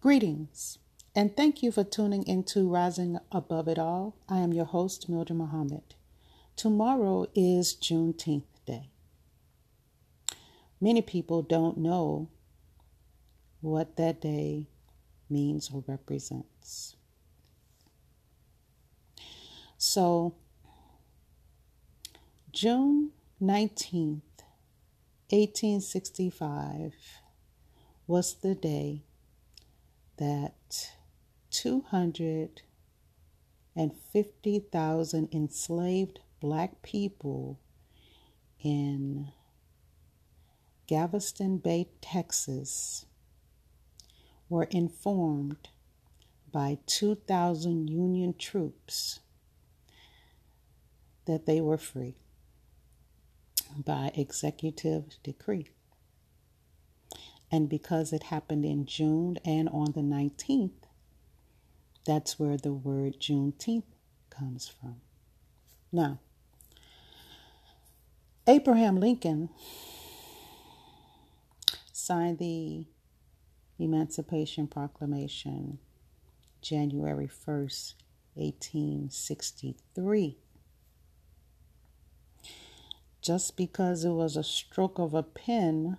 Greetings, and thank you for tuning into Rising Above It All. I am your host, Mildred Muhammad. Tomorrow is Juneteenth Day. Many people don't know what that day means or represents. So, June 19th, 1865 was the day that 250,000 enslaved black people in Galveston Bay, Texas, were informed by 2,000 Union troops that they were free by executive decree. And because it happened in June and on the 19th, that's where the word Juneteenth comes from. Now, Abraham Lincoln signed the Emancipation Proclamation January 1st, 1863. Just because it was a stroke of a pen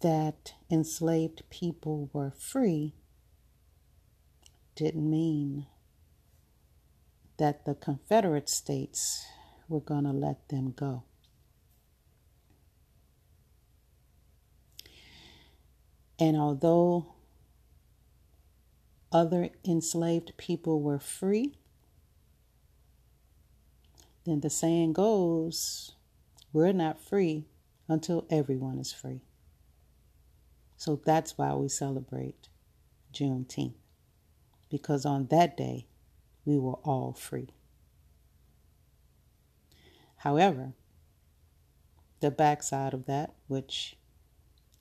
that enslaved people were free didn't mean that the Confederate States were going to let them go. And although other enslaved people were free, then the saying goes, we're not free until everyone is free. So that's why we celebrate Juneteenth, because on that day, we were all free. However, the backside of that, which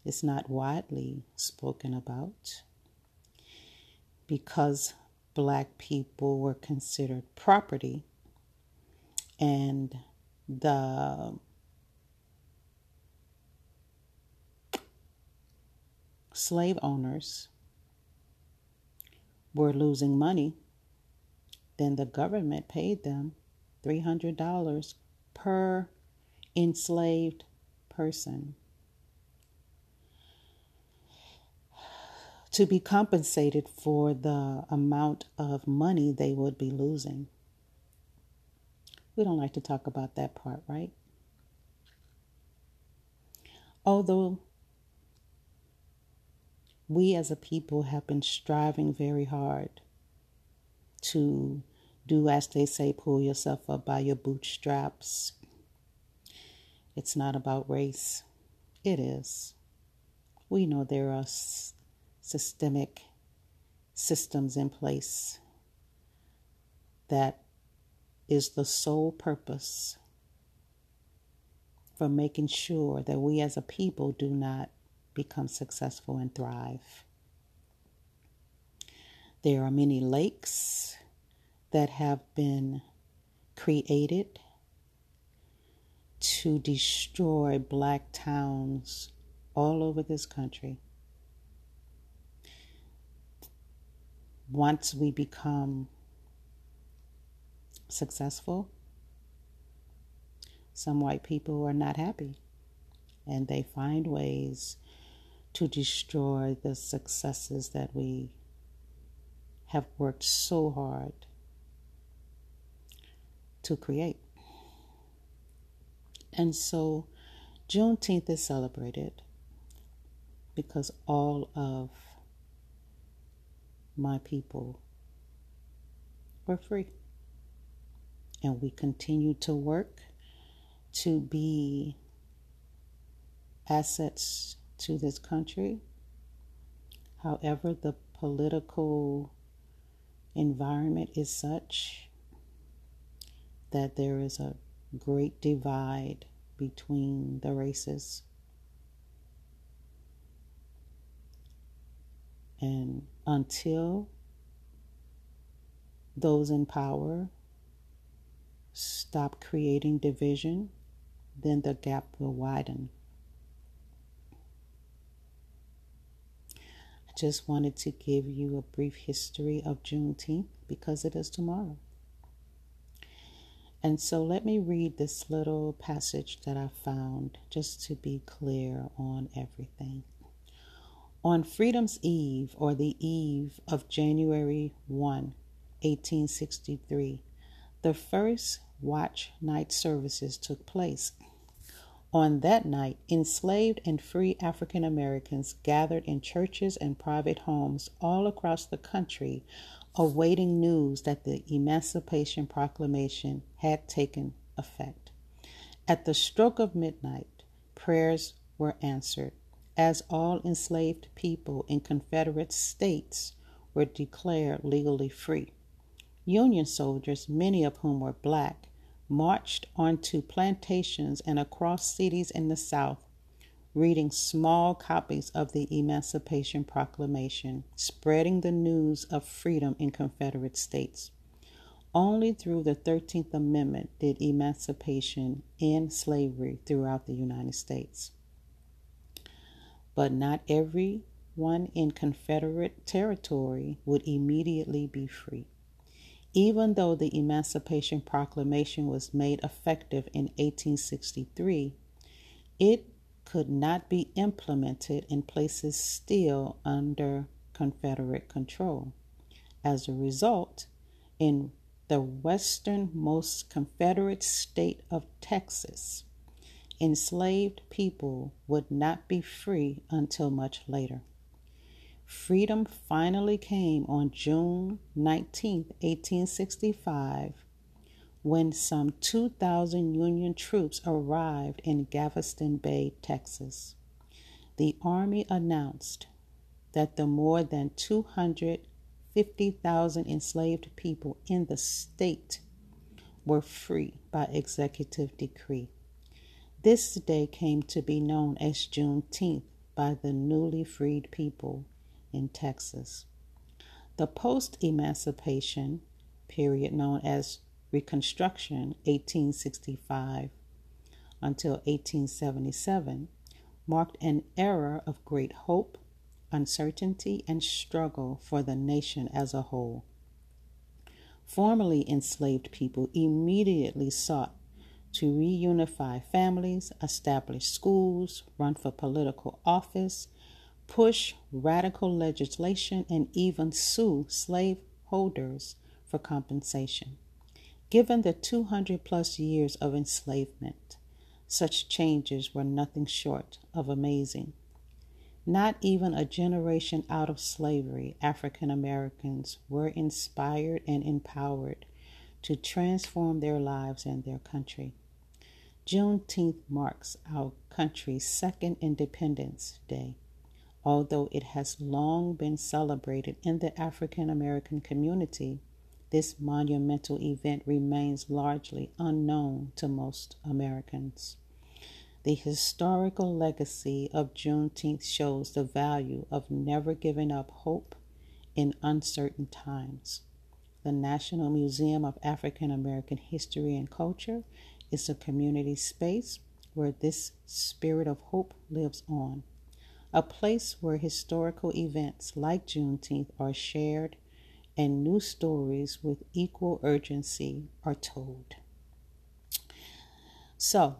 is not widely spoken about, because black people were considered property and the slave owners were losing money, then the government paid them $300 per enslaved person to be compensated for the amount of money they would be losing. We don't like to talk about that part, right? Although we as a people have been striving very hard to do as they say, pull yourself up by your bootstraps. It's not about race. It is. We know there are systemic systems in place that is the sole purpose for making sure that we as a people do not become successful and thrive. There are many lakes that have been created to destroy black towns all over this country. Once we become successful, some white people are not happy and they find ways to destroy the successes that we have worked so hard to create. And so Juneteenth is celebrated because all of my people were free. And we continue to work to be assets to this country. However, the political environment is such that there is a great divide between the races. And until those in power stop creating division, then the gap will widen. Just wanted to give you a brief history of Juneteenth because it is tomorrow. And so let me read this little passage that I found just to be clear on everything. On Freedom's Eve, or the eve of January 1, 1863, the first watch night services took place. On that night, enslaved and free African Americans gathered in churches and private homes all across the country awaiting news that the Emancipation Proclamation had taken effect. At the stroke of midnight, prayers were answered, as all enslaved people in Confederate states were declared legally free. Union soldiers, many of whom were black, marched onto plantations and across cities in the South reading small copies of the Emancipation Proclamation, spreading the news of freedom in Confederate states. Only through the 13th Amendment did emancipation end slavery throughout the United States. But not everyone in Confederate territory would immediately be free. Even though the Emancipation Proclamation was made effective in 1863, it could not be implemented in places still under Confederate control. As a result, in the westernmost Confederate state of Texas, enslaved people would not be free until much later. Freedom finally came on June 19, 1865, when some 2,000 Union troops arrived in Galveston Bay, Texas. The Army announced that the more than 250,000 enslaved people in the state were free by executive decree. This day came to be known as Juneteenth by the newly freed people in Texas. The post emancipation period, known as Reconstruction 1865 until 1877 marked an era of great hope, uncertainty, and struggle for the nation as a whole. Formerly enslaved people immediately sought to reunify families, establish schools, run for political office, push radical legislation, and even sue slaveholders for compensation. Given the 200 plus years of enslavement, such changes were nothing short of amazing. Not even a generation out of slavery, African Americans were inspired and empowered to transform their lives and their country. Juneteenth marks our country's second Independence Day, although it has long been celebrated in the African American community this monumental event remains largely unknown to most Americans. The historical legacy of Juneteenth shows the value of never giving up hope in uncertain times. The National Museum of African American History and Culture is a community space where this spirit of hope lives on, a place where historical events like Juneteenth are shared and new stories with equal urgency are told. So,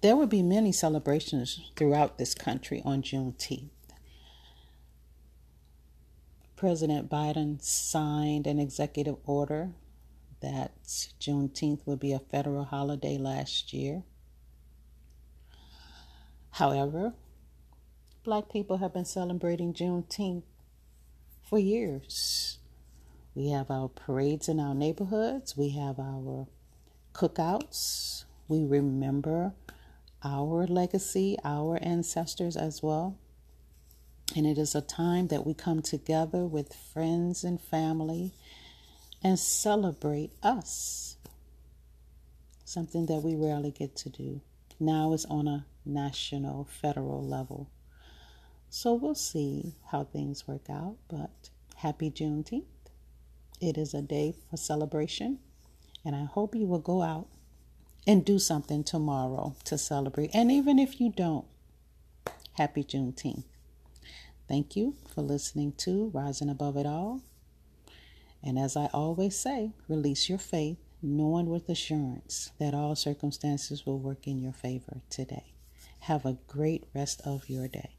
there will be many celebrations throughout this country on Juneteenth. President Biden signed an executive order that Juneteenth would be a federal holiday last year. However, black people have been celebrating Juneteenth for years. We have our parades in our neighborhoods. We have our cookouts. We remember our legacy, our ancestors as well. And it is a time that we come together with friends and family and celebrate us. Something that we rarely get to do. Now it's on a national, federal level. So we'll see how things work out, but happy Juneteenth. It is a day for celebration, and I hope you will go out and do something tomorrow to celebrate. And even if you don't, happy Juneteenth. Thank you for listening to Rising Above It All. And as I always say, release your faith, knowing with assurance that all circumstances will work in your favor today. Have a great rest of your day.